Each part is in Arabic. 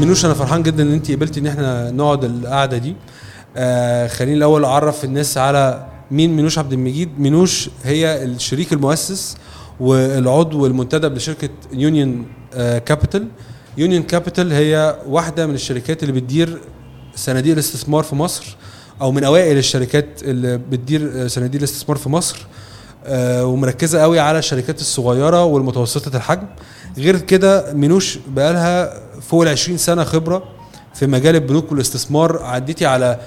منوش أنا فرحان جدا إن انت قبلتي إن إحنا نقعد القعدة دي. آه خليني الأول أعرف الناس على مين منوش عبد المجيد. منوش هي الشريك المؤسس والعضو المنتدب لشركة Union Capital Union Capital هي واحدة من الشركات اللي بتدير صناديق الاستثمار في مصر أو من أوائل الشركات اللي بتدير صناديق الاستثمار في مصر. آه، ومركزة قوي على الشركات الصغيرة والمتوسطة الحجم. غير كده منوش بقالها فوق ال 20 سنة خبرة في مجال البنوك والاستثمار. عديتي على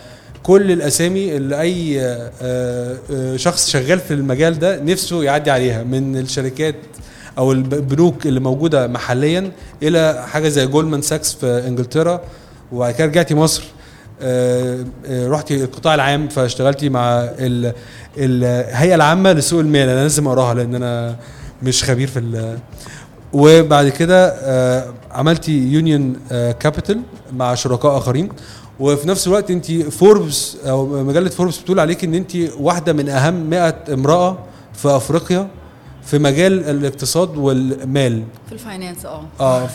كل الأسامي اللي أي آه، آه، شخص شغال في المجال ده نفسه يعدي عليها من الشركات أو البنوك اللي موجودة محليا إلى حاجة زي جولمان ساكس في إنجلترا وبعد كده رجعتي مصر آه، رحتي القطاع العام فاشتغلتي مع ال- الهيئة العامة لسوق المال. أنا لازم أقراها لأن أنا مش خبير في وبعد كده عملتي Union Capital مع شركاء آخرين. وفي نفس الوقت انت فوربس أو مجلة فوربس بتقول عليك إن انت واحدة من أهم 100 امرأة في أفريقيا في مجال الاقتصاد والمال. في ال finance آه. آه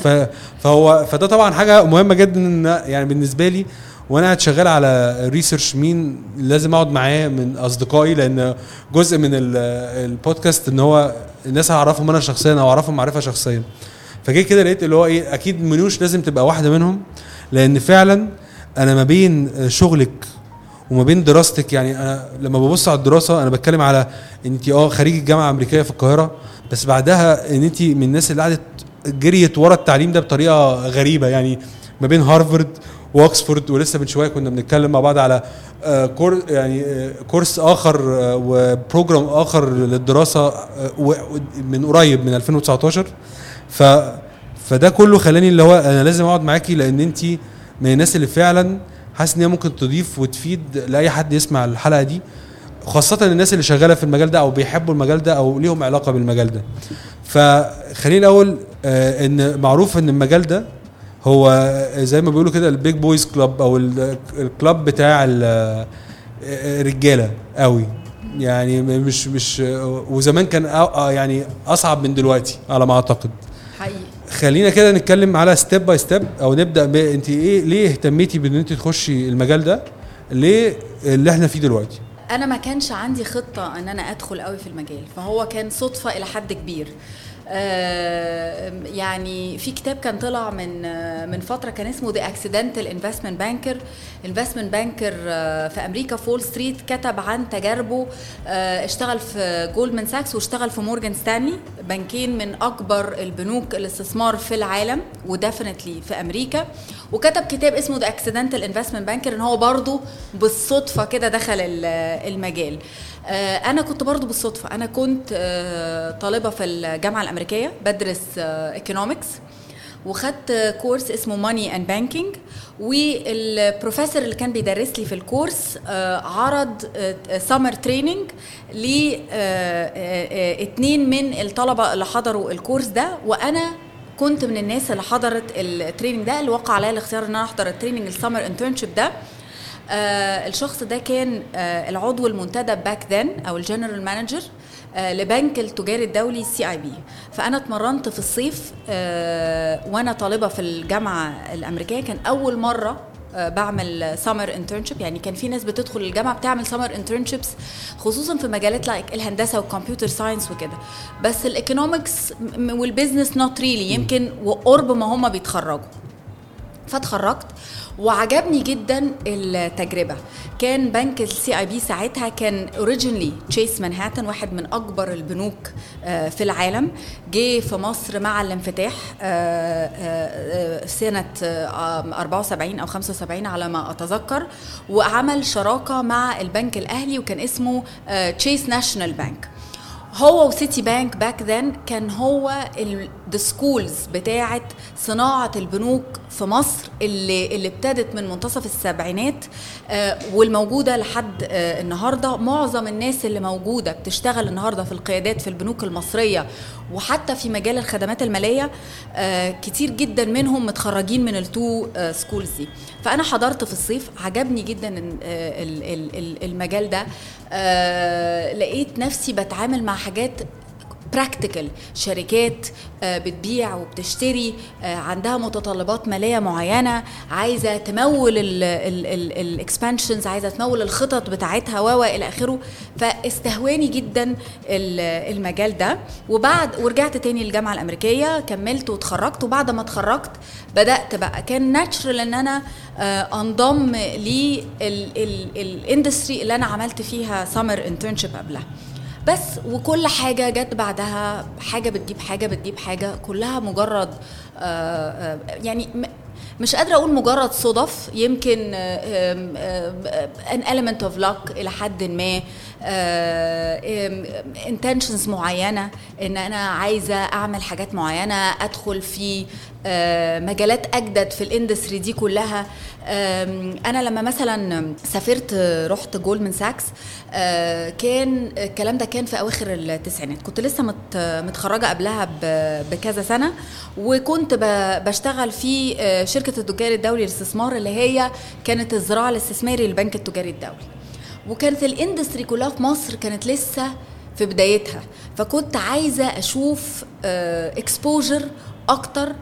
فهو فده طبعا حاجة مهمة جدا يعني بالنسبة لي وأنا قاعد شغال على research مين لازم أقعد معاه من أصدقائي لأن جزء من ال- البودكاست إن هو الناس اعرفهم أنا شخصيا أو اعرفهم معرفة شخصيا. فجيت كده لقيت اللي هو إيه أكيد منوش لازم تبقى واحدة منهم لأن فعلا أنا ما بين شغلك وما بين دراستك يعني أنا لما ببص على الدراسة أنا بتكلم على انت آه خريج الجامعة الامريكيه في القاهرة بس بعدها إن انت من الناس اللي قعدت جريت ورا التعليم ده بطريقة غريبة يعني ما بين هارفارد وأكسفورد ولسه من شوية كنا بنتكلم مع بعض على آه، course يعني آه، course آخر آه، و program آخر للدراسة من قريب من 2019 ف فده كله خلاني اللي هو أنا لازم أقعد معاكي لأن انت من الناس اللي فعلا حاسس إن هي ممكن تضيف وتفيد لأي حد يسمع الحلقة دي خاصة الناس اللي شغالة في المجال ده أو بيحبوا المجال ده أو ليهم علاقة بالمجال ده. فخليني الأول إن معروف إن المجال ده هو زي ما بيقولوا كده ال big boys club ال- ال club بتاع ال- الرجالة قوي. يعني مش مش وزمان كان يعني أصعب من دلوقتي على ما أعتقد. حقيقي خلينا كده نتكلم على step by step أو نبدأ ب أنت إيه ليه اهتميتي بإن أنت تخشي المجال ده ليه اللي إحنا فيه دلوقتي أنا ما كانش عندي خطة إن أنا أدخل قوي في المجال فهو كان صدفة إلى حد كبير يعني في كتاب كان طلع من آه، من فترة كان اسمه The Accidental Investment Banker investment banker في أمريكا في Wall Street كتب عن تجاربه آه، اشتغل في Goldman Sachs واشتغل في Morgan Stanley بنكين من أكبر البنوك الاستثمار في العالم و definitely في أمريكا. وكتب كتاب اسمه The Accidental Investment Banker إن هو برضه بالصدفة كده دخل ال- المجال. آه، أنا كنت برضو بالصدفة. أنا كنت آه، طالبة في الجامعة الأمريكية بدرس economics وخدت course اسمه Money and Banking وال professor اللي كان بيدرس لي في ال course آه، عرض summer training لاثنين من الطلبة اللي حضروا ال course ده. وأنا كنت من الناس اللي حضرت ال training ده اللي وقع عليا الاختيار إن أنا أحضر ال training ال summer internship ده. آه الشخص ده كان آه العضو المنتدب back then أو ال general manager آه لبنك التجاري الدولي CIB فأنا اتمرنت في الصيف آه وأنا طالبة في الجامعة الأمريكية. كان أول مرة آه، بعمل summer internship يعني كان في ناس بتدخل الجامعة بتعمل summer internships خصوصا في مجالات like الهندسة وال computer science وكده. بس ال economics وال business not really يمكن وقرب ما هم بيتخرجوا. فاتخرجت وعجبني جدا التجربة. كان بنك ال CIB ساعتها كان originally Chase Manhattan واحد من أكبر البنوك آه، في العالم. جه في مصر مع الانفتاح آه، آه، سنة آه، 74 أو 75 على ما أتذكر. وعمل شراكة مع البنك الأهلي وكان اسمه Chase National Bank هو و Citibank back then كان هو the schools بتاعه صناعة البنوك في مصر اللي اللي ابتدت من منتصف السبعينات آه والموجودة لحد آه النهارده. معظم الناس اللي موجودة بتشتغل النهارده في القيادات في البنوك المصرية وحتى في مجال الخدمات المالية آه كتير جدا منهم متخرجين من ال two آه schools دي. فأنا حضرت في الصيف عجبني جدا ال- المجال ده. آه لقيت نفسي بتعامل مع حاجات practical شركات آه، بتبيع وبتشتري آه، عندها متطلبات مالية معينة عايزة تمول ال expansions عايزة تمول الخطط بتاعتها و إلى آخره. فاستهواني جدا ال- المجال ده. وبعد ورجعت تاني للجامعة الأمريكية كملت واتخرجت. وبعد ما اتخرجت بدأت بقى كان natural إن أنا آه، أنضم لل industry اللي أنا عملت فيها summer internship قبلها. بس وكل حاجة جت بعدها حاجة بتجيب حاجة بتجيب حاجة كلها مجرد آه، آه، يعني مش قادرة أقول مجرد صدف يمكن آه، an element of luck إلى حد ما intentions معينة إن أنا عايزة أعمل حاجات معينة أدخل في مجالات أجدد في ال industry دي كلها. أنا لما مثلا سافرت آه، رحت Goldman Sachs آه، كان الكلام ده كان في أواخر التسعينات. كنت لسه مت- متخرجة قبلها بكذا سنة وكنت بشتغل في آه، شركة التجاري الدولي للاستثمار اللي هي كانت الذراع الاستثماري للبنك التجاري الدولي. وكانت ال industry كلها في مصر كانت لسه في بدايتها. فكنت عايزة أشوف exposure أكتر آه، آه،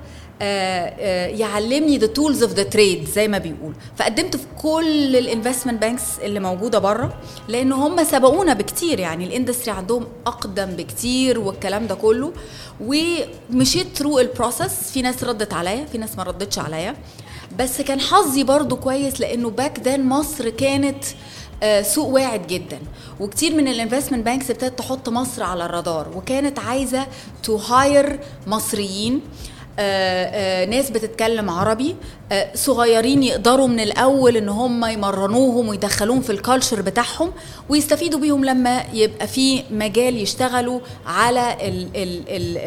يعلمني the tools of the trade زي ما بيقول فقدمت في كل ال investment banks اللي موجودة بره لأن هم سبقونا بكتير يعني. ال industry عندهم أقدم بكتير والكلام ده كله. ومشيت through ال process في ناس ردت عليا في ناس ما ردتش عليا. بس كان حظي برضو كويس لأنه back then مصر كانت آه، سوق واعد جدا. وكتير من ال investment banks ابتدت تحط مصر على الرادار. وكانت عايزة to hire مصريين. آه، آه، ناس بتتكلم عربي آه، صغيرين يقدروا من الأول إن هم يمرنوهم ويدخلوهم في ال culture بتاعهم ويستفيدوا بيهم لما يبقى في مجال يشتغلوا على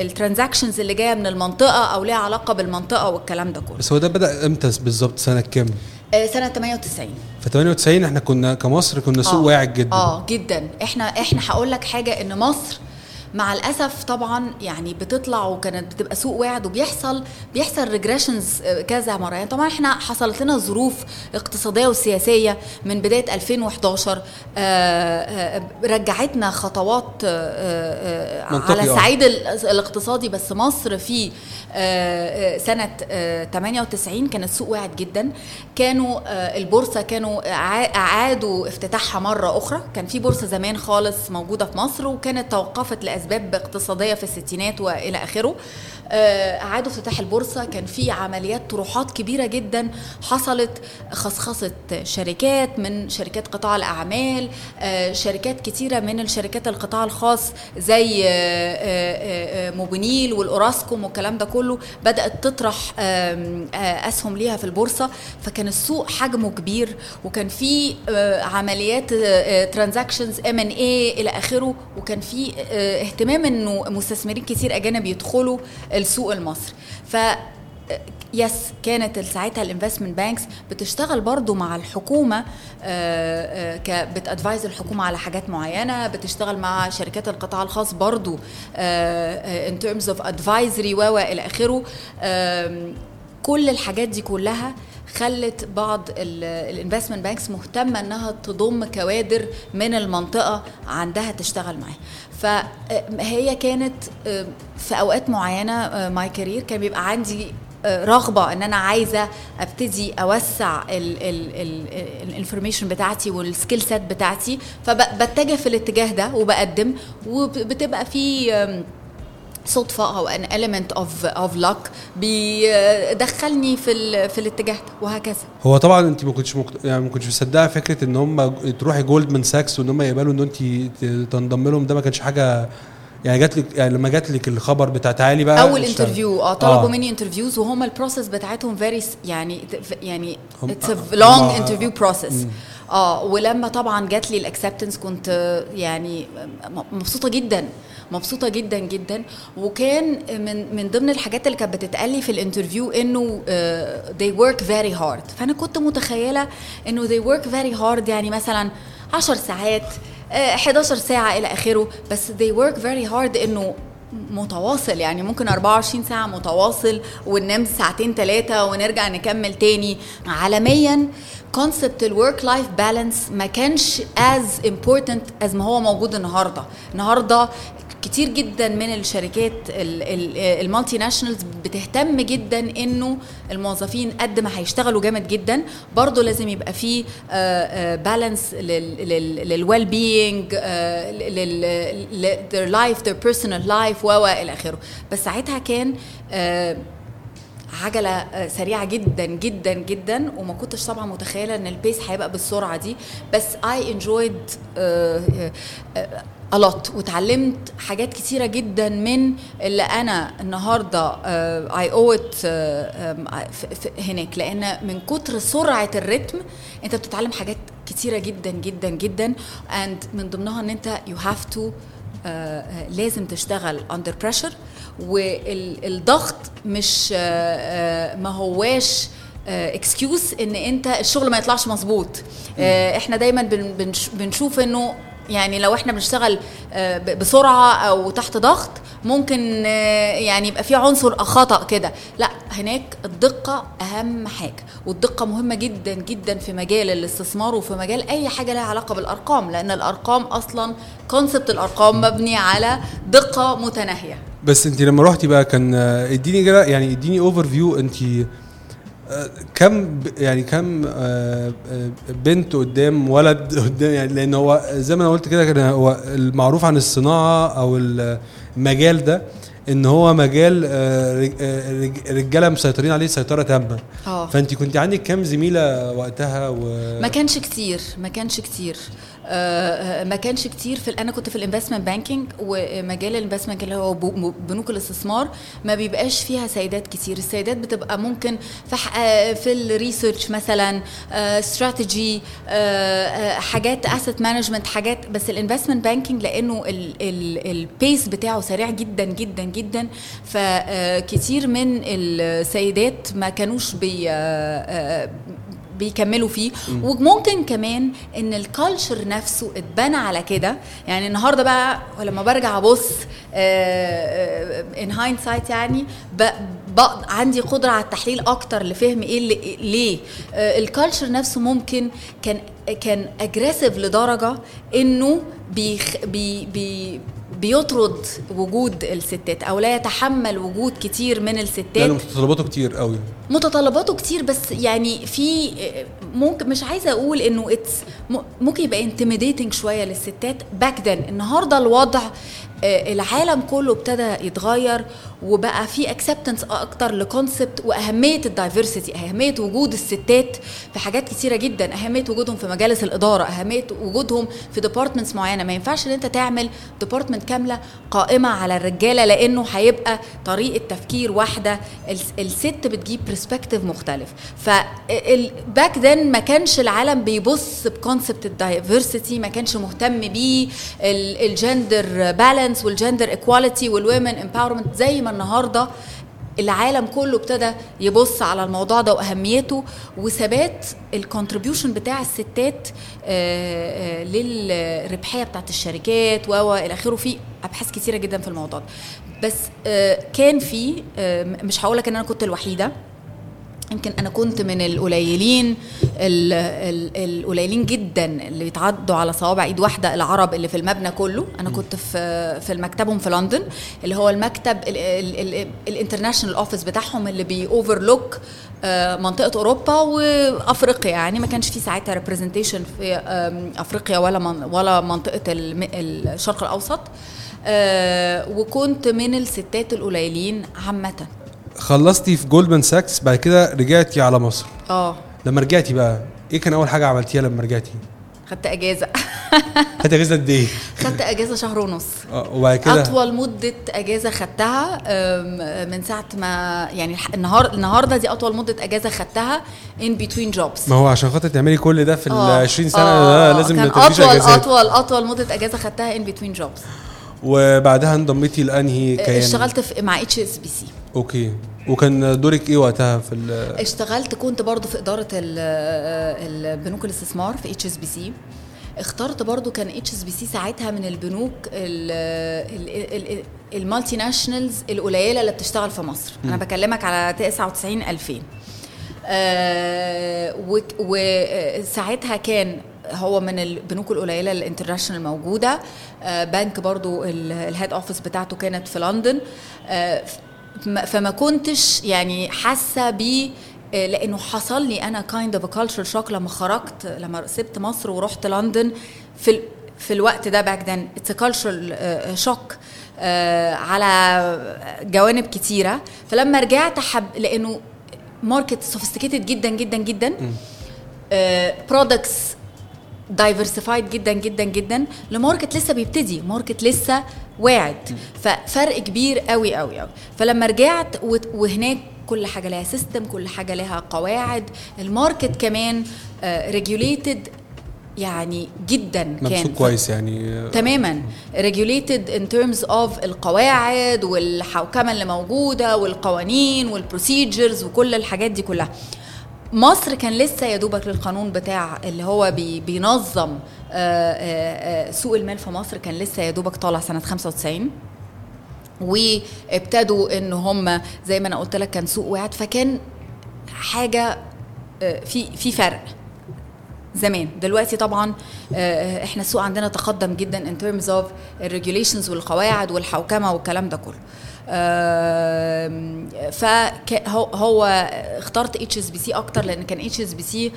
ال transactions اللي جاية من المنطقة أو ليها علاقة بالمنطقة والكلام ده كله. بس هو ده بدأ إمتى بالظبط؟ سنة كام؟ آه، سنة 98 في 98 إحنا كنا كمصر كنا سوق آه. واعد جدا. آه جدا. إحنا إحنا هقول لك حاجة إن مصر مع الأسف طبعا يعني بتطلع وكانت بتبقى سوق واعد وبيحصل بيحصل regressions كذا مرة يعني طبعا إحنا حصلت لنا ظروف اقتصادية وسياسية من بداية 2011 آه، آه، رجعتنا خطوات آه، آه، على آه. الصعيد ال- الاقتصادي بس مصر في آه، آه، سنة آه، 98 كانت سوق واعد جدا. كانوا آه، البورصة كانوا أعادوا افتتاحها مرة أخرى. كان في بورصة زمان خالص موجودة في مصر وكانت توقفت لأسباب اقتصادية في الستينات وإلى آخره. آه، أعادوا افتتاح البورصة. كان في عمليات طروحات كبيرة جدا حصلت. خصخصه شركات من شركات قطاع الأعمال آه، شركات كتيرة من الشركات القطاع الخاص زي آه، آه، آه، موبينيل والأوراسكوم والكلام ده كله. بدأت تطرح آه، أسهم ليها في البورصة. فكان السوق حجمه كبير وكان في آه، عمليات transactions M&A إلى آخره. وكان في آه، اهتمام إنه مستثمرين كتير أجانب يدخلوا السوق المصري. ف yes كانت ساعتها ال investment banks بتشتغل برضو مع الحكومة آه، آه، بت advise الحكومة على حاجات معينة بتشتغل مع شركات القطاع الخاص برضو in terms of advisory و إلى آخره. كل الحاجات دي كلها خلت بعض ال investment banks مهتمة إنها تضم كوادر من المنطقة عندها تشتغل معاها. فهي كانت آه، في أوقات معينة my career كان بيبقى عندي رغبة إن أنا عايزة أبتدي أوسع ال information بتاعتي وال skill set بتاعتي. فبتجه في الاتجاه ده وبقدم وبتبقى في صدفة أو an element of of luck بيدخلني في ال- في الاتجاه ده وهكذا. هو طبعا أنت ما كنتش مكت... يعني ما كنتش مصدقة فكرة إن هم تروحي جولدمان ساكس وإن هم يقبلوا إن أنت ت- تنضم لهم ده ما كانش حاجة يعني جات لك يعني لما جات لك الخبر بتاع تعالي بقى أول. interview آه طلبوا آه. مني interviews وهم ال process بتاعتهم very يعني يعني it's. long interview process آه ولما طبعا جات لي ال acceptance كنت يعني مبسوطة جدا مبسوطة جدا جدا وكان من من ضمن الحاجات اللي كانت بتتقال لي في ال interview إنه آه، they work very hard فأنا كنت متخيلة إنه they work very hard يعني مثلا 10 ساعات 11 ساعة إلى آخره بس they work very hard إنه متواصل يعني ممكن 24 ساعة متواصل وننام ساعتين ثلاثة ونرجع نكمل تاني. عالميا concept ال work life balance ما كانش as important as ما هو موجود النهارده. النهارده كتير جدا من الشركات ال- ال- ال multinationals بتهتم جدا إنه الموظفين قد ما هيشتغلوا جامد جدا. برضه لازم يبقى في balance لل well-being their life their personal life و إلى آخره. بس ساعتها كان آه، عجلة آه، سريعة جدا جدا جدا. وما كنتش طبعا متخيلة إن ال pace هيبقى بالسرعة دي. بس I enjoyed a lot. واتعلمت حاجات كتيرة جدا من اللي أنا النهاردة I owe it هناك. لأن من كتر سرعة ال rythme أنت بتتعلم حاجات كتيرة جدا جدا جدا. And من ضمنها أن أنت to آه، آه، لازم تشتغل under pressure والضغط مش آه، آه، ما هواش excuse إن أنت الشغل ما يطلعش مظبوط. آه، إحنا دايما بن- بنش- بنشوف إنه يعني لو إحنا بنشتغل آه، بسرعة أو تحت ضغط ممكن آه، يعني يبقى في عنصر خطأ كده. لا هناك الدقة أهم حاجة والدقة مهمة جدا جدا في مجال الاستثمار وفي مجال أي حاجة لها علاقة بالأرقام لأن الأرقام أصلا concept الأرقام مبني على دقة متناهية. بس انت لما رحتي بقى كان آه، اديني يعني اديني overview انت كم يعني كم آه، آه، بنت قدام ولد قدام؟ يعني لأن هو زي ما أنا قلت كده كان هو المعروف عن الصناعة أو المجال ده إن هو مجال آه، رج- رج- رجالة مسيطرين عليه سيطرة تامة. فانت كنت عندك كام زميلة وقتها و ما كانش كتير ما كانش كتير. ما كانش كتير في أنا كنت في ال investment banking ومجال ال investment اللي هو بنوك الاستثمار ما بيبقاش فيها سيدات كتير. السيدات بتبقى ممكن في آه، في ال research مثلا استراتيجي حاجات asset management حاجات بس ال investment banking لأنه ال pace بتاعه سريع جدا جدا جدا. فكتير من السيدات ما كانوش بي آه، آه، بيكملوا فيه. وممكن كمان إن ال culture نفسه اتبنى على كده. يعني النهارده بقى لما برجع أبص In hind يعني ب- ب- عندي قدرة على التحليل أكتر لفهم إيه اللي ليه. ال culture نفسه ممكن كان كان aggressive لدرجة إنه بيخ بي بي بيطرد وجود الستات أو لا يتحمل وجود كتير من الستات. لأنه متطلباته كتير قوي. متطلباته كتير بس يعني في ممكن مش عايزة أقول إنه it's ممكن يبقى intimidating شوية للستات. back then النهارده الوضع آه، العالم كله ابتدى يتغير وبقى في acceptance أكتر ل concept وأهمية ال diversity أهمية وجود الستات في حاجات كتيرة جدا أهمية وجودهم في مجالس الإدارة أهمية وجودهم في departments معينة. ما ينفعش إن أنت تعمل department كاملة قائمة على الرجالة لأنه هيبقى طريقة تفكير واحدة. الس- الست بتجيب perspective مختلف. ف back then ما كانش العالم بيبص ب concept ال diversity ما كانش مهتم بيه ال gender balance وال gender equality وال women empowerment زي ما النهارده العالم كله ابتدى يبص على الموضوع ده وأهميته وإثبات ال contribution بتاع الستات آه، آه، للربحية بتاعت الشركات و إلى آخره. في أبحاث كتيرة جدا في الموضوع ده. بس آه، كان في مش هقول لك إن أنا كنت الوحيدة. يمكن أنا كنت من القليلين ال- ال- القليلين جدا اللي يتعدوا على صوابع إيد واحدة العرب اللي في المبنى كله. أنا كنت في في مكتبهم في لندن اللي هو المكتب ال international office بتاعهم اللي بي overlook منطقة أوروبا وأفريقيا. يعني ما كانش في ساعتها representation في أفريقيا ولا من ولا منطقة الشرق الأوسط. آه، وكنت من الستات القليلين عامة. خلصتي في جولدمان ساكس بعد كده رجعتي على مصر. آه. لما رجعتي بقى إيه كان أول حاجة عملتيها لما رجعتي؟ خدت أجازة. خدتي أجازة قد إيه؟ خدت أجازة شهر ونص. آه، وبعد كده؟ أطول مدة أجازة خدتها من ساعة ما يعني النهار النهارده دي أطول مدة أجازة خدتها in between jobs ما هو عشان خاطر تعملي كل ده في ال 20 سنة ده لازم كان أطول أجازات. أطول أطول مدة أجازة خدتها in between jobs وبعدها انضميتي لأنهي كيان؟ اشتغلت في مع HSBC okay. وكان دورك إيه وقتها في ال- اشتغلت كنت برضو في إدارة ال- البنوك الاستثمار في HSBC اخترت برضو كان HSBC ساعتها من البنوك ال multinationals القليلة اللي بتشتغل في مصر. أنا بكلمك على 99 2000 آه، وساعتها كان هو من البنوك القليلة ال international موجودة. آه، بنك برضو ال head office بتاعته كانت في لندن آه، فما كنتش يعني حاسة بيه آه، لأنه حصل لي أنا kind of culture shock لما خرجت لما سبت مصر ورحت لندن في ال- في الوقت ده back then it's cultural shock على جوانب كتيرة. فلما رجعت حب لأنه market sophisticated جدا جدا جدا products diversified جدا جدا جدا ل market لسه بيبتدي market لسه واعد. ففرق كبير قوي قوي قوي فلما رجعت وهناك كل حاجة لها system كل حاجة لها قواعد ال market كمان regulated يعني جدا كان. كويس يعني. تماما. regulated in terms of القواعد والحوكمه اللي موجودة والقوانين وال procedures وكل الحاجات دي كلها. مصر كان لسه يا دوبك للقانون بتاع اللي هو بي بينظم آه، آه، آه، سوق المال في مصر كان لسه يا دوبك طالع سنة 95 وابتدوا إن هم زي ما أنا قلت لك كان سوق واعد فكان حاجة في في فرق زمان. دلوقتي طبعا إحنا السوق عندنا تقدم جدا in terms of ال regulations والقواعد والحوكمة والكلام ده كله. فهو هو اخترت HSBC أكتر لأن كان HSBC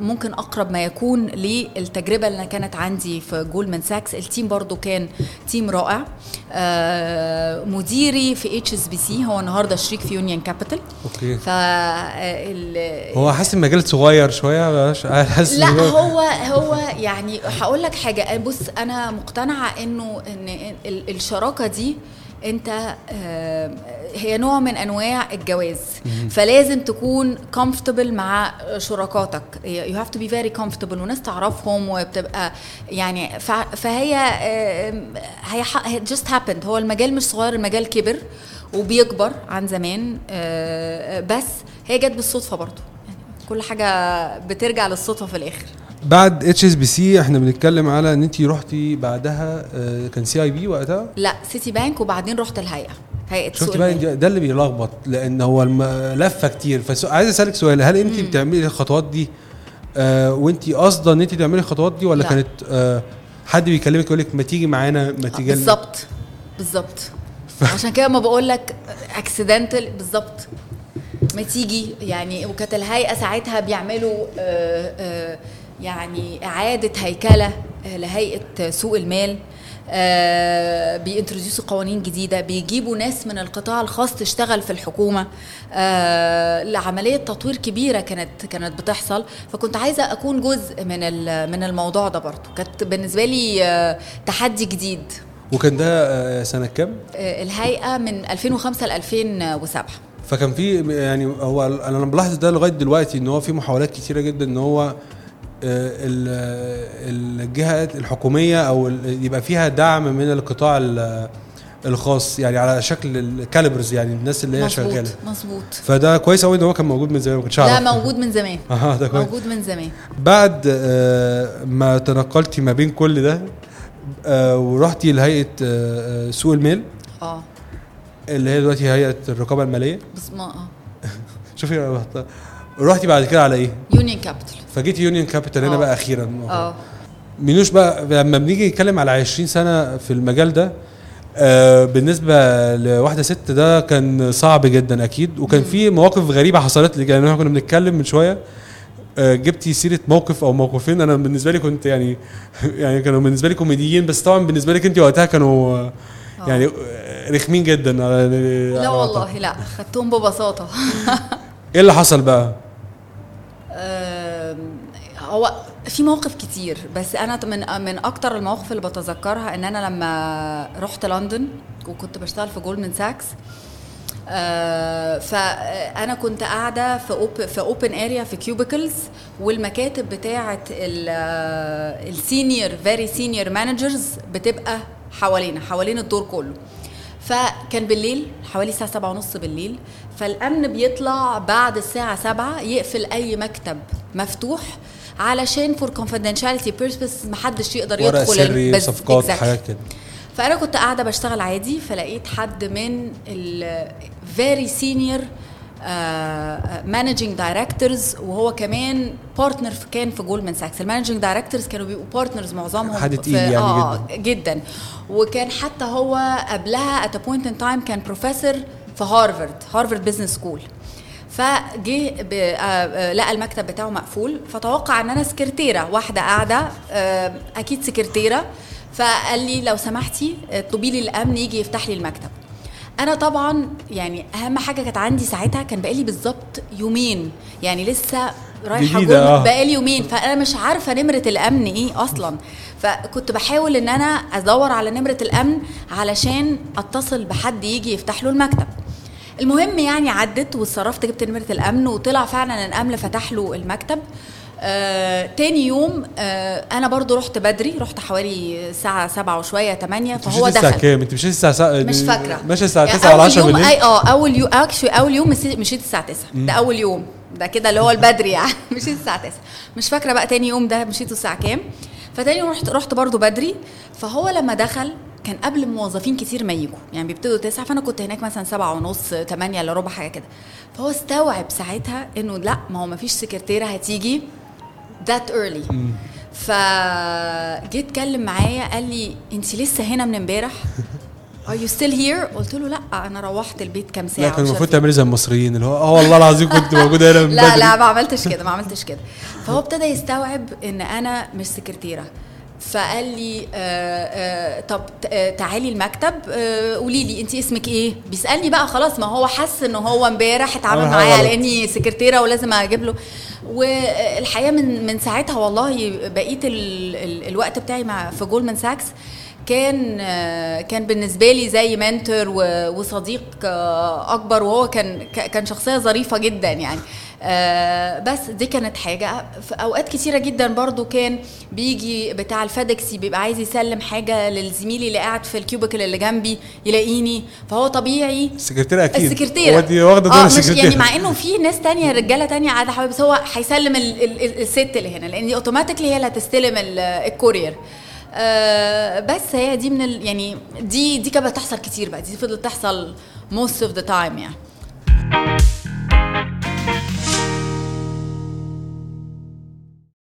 ممكن أقرب ما يكون للتجربة اللي كانت عندي في جولدمان ساكس ال team برضو كان team رائع. آه، مديري في HSBC هو النهارده شريك في يونيون كابيتال okay. ف ال- هو حاسس المجال صغير شوية حاسس لا هو هو يعني هقول لك حاجة. بص أنا مقتنعة إنه إن ال- الشراكة دي انت آم، هي نوع من انواع الجواز. فلازم تكون comfortable مع شركاتك you have to be very comfortable. وناس تعرفهم وبتبقى يعني فهي آم، هي just happened. هو المجال مش صغير المجال كبر وبيكبر عن زمان آه، بس هي جت بالصدفة برضو. يعني كل حاجة بترجع للصدفة في الآخر. بعد HSBC إحنا بنتكلم على ان انت رحتي بعدها آه، كان CIB وقتها لا سيتي بانك وبعدين رحت الهيئة هيئة سوق شفت بقى. ده- اللي بيلخبط لأن هو لفة كتير فعايز أسألك سؤال هل انت بتعملي الخطوات دي آه وانت قاصدة إن انت تعملي الخطوات دي ولا لا. كانت آه حد بيكلمك يقول لك ما تيجي معانا ما تيجي؟ بالظبط بالظبط عشان كده ما بقول لك accidental بالظبط ما تيجي يعني وكانت الهيئة ساعتها بيعملوا آه، آه، يعني إعادة هيكلة آه، لهيئة سوق المال آه بينتروديوسوا قوانين جديدة بيجيبوا ناس من القطاع الخاص تشتغل في الحكومة. آه لعملية تطوير كبيرة كانت كانت بتحصل. فكنت عايزة أكون جزء من ال- من الموضوع ده برضو. كانت بالنسبة لي آه تحدي جديد. وكان ده سنة كام؟ الهيئة من 2005 ل 2007 فكان في يعني هو أنا ملاحظ ده لغاية دلوقتي إن هو في محاولات كتيرة جدا إن هو الجهات الحكومية أو يبقى فيها دعم من القطاع ال- الخاص يعني على شكل الكاليبرز يعني الناس اللي هي شغالة. مظبوط. مظبوط فده كويس قوي إن هو كان موجود من زمان ما كنتش لا موجود من زمان. آه ده كويس. موجود من زمان. بعد آه، ما تنقلتي ما بين كل ده آه، ورحتي لهيئة آه، آه، سوق المال آه. اللي هي دلوقتي هيئة الرقابة المالية. بس ما آه. شوفي رحتي بعد كده على إيه؟ يونيون كابيتال فجيتي يونيون كابيتال هنا آه. بقى أخيرا. آه. مينوش بقى لما بنيجي نتكلم على 20 سنة في المجال ده آه بالنسبة لواحدة ست ده كان صعب جدا أكيد وكان في مواقف غريبة حصلت لي. يعني إحنا كنا بنتكلم من شوية آه جبتي سيرة موقف أو موقفين. أنا بالنسبة لي كنت يعني يعني كانوا بالنسبة لي كوميديين بس طبعا بالنسبة لك أنت وقتها كانوا آه،. يعني آه، رخمين جدا. على- لا والله لا خدتهم ببساطة. إيه اللي حصل بقى؟ هو في مواقف كتير بس أنا من من أكتر المواقف اللي بتذكرها إن أنا لما رحت لندن وكنت بشتغل في جولدمان ساكس آه فأنا كنت قاعدة في op في open area في cubicles والمكاتب بتاعه ال senior very senior managers بتبقى حوالينا حوالين الدور كله فكان بالليل حوالي الساعة سبعة ونص بالليل فالأمن بيطلع بعد الساعة سبعة يقفل أي مكتب مفتوح علشان فور confidentiality purpose محدش يقدر يدخل سري صفقات. حاجات كده فأنا كنت قاعدة بشتغل عادي فلقيت حد من ال very senior managing directors وهو كمان partner كان في جولدمان ساكس ال managing directors كانوا بيبقوا partners معظمهم حد تقيل يعني آه جدا. جدا. وكان حتى هو قبلها at point in time كان بروفيسور في هارفارد Harvard Business School فجه آه، آه، لقى المكتب بتاعه مقفول. فتوقع إن أنا سكرتيره واحدة قاعدة آه، أكيد سكرتيره فقال لي لو سمحتي اطلبي لي الأمن يجي يفتح لي المكتب. أنا طبعا يعني أهم حاجة كانت عندي ساعتها كان بقالي بالظبط يومين. يعني لسه رايحة جول آه. بقالي يومين. فأنا مش عارفة نمرة الأمن إيه أصلا. فكنت بحاول إن أنا أدور على نمرة الأمن علشان أتصل بحد يجي يفتح له المكتب. المهم يعني عدت واتصرفت جبت نمرة الأمن وطلع فعلا الأمن فتح له المكتب. آه، تاني يوم آه، أنا برضو رحت بدري رحت حوالي الساعة سبعة وشوية 8 أنت فهو مشيت الساعة دخل. كام؟ أنت مشيت الساعة سا... مش فاكرة. ماشي الساعة يعني 9 ولا أول 10 يوم بالليل؟ اي آه أول يوم اكشلي أول يوم مشيت الساعة 9 ده أول يوم. ده كده اللي هو البدري يعني. مشيت الساعة 9 مش فاكرة بقى تاني يوم ده مشيت الساعة كام. فتاني يوم رحت رحت برضو بدري. فهو لما دخل كان قبل موظفين كتير ما يجوا. يعني بيبتدوا تسعة فأنا كنت هناك مثلا سبعة ونص تمانية إلا ربع حاجة كده. فهو استوعب ساعتها إنه لا ما هو ما فيش سكرتيرة هتيجي. That early. فجيت اتكلم معايا قال لي انت لسه هنا من امبارح؟ Are you still here؟ قلت له لا أنا روحت البيت كام ساعة لا كان المفروض تعملي زي المصريين اللي هو آه والله العظيم كنت موجوده هنا من لا بدري. لا ما عملتش كده ما عملتش كده. فهو ابتدى يستوعب إن أنا مش سكرتيرة. فقال لي آه آه طب آه تعالي المكتب قولي لي انت اسمك إيه؟ بيسألني بقى خلاص ما هو حس إن هو امبارح اتعامل معايا. على اني سكرتيرة ولازم أجيب له. والحقيقة من من ساعتها والله بقيت ال ال الوقت بتاعي مع في جولمان ساكس كان كان بالنسبة لي زي mentor وصديق آه، أكبر وهو كان كان شخصية ظريفة جدا يعني. بس دي كانت حاجة. في أوقات كتيرة جدا برضو كان بيجي بتاع ال FedEx بيبقى عايز يسلم حاجة للزميلي اللي قاعد في ال cubicle اللي جنبي يلاقيني فهو طبيعي. السكرتيره أكيد. السكرتيره هو دي واخده دور مش السكرتيره يعني مع إنه في ناس تانية رجالة تانية قاعدة حبايب بس هو هيسلم ال ال ال الست اللي هنا لأن دي automatically هي اللي هتستلم ال- courier آه بس هي دي من ال يعني دي دي كانت بتحصل كتير بقى دي فضلت تحصل most of the time يعني.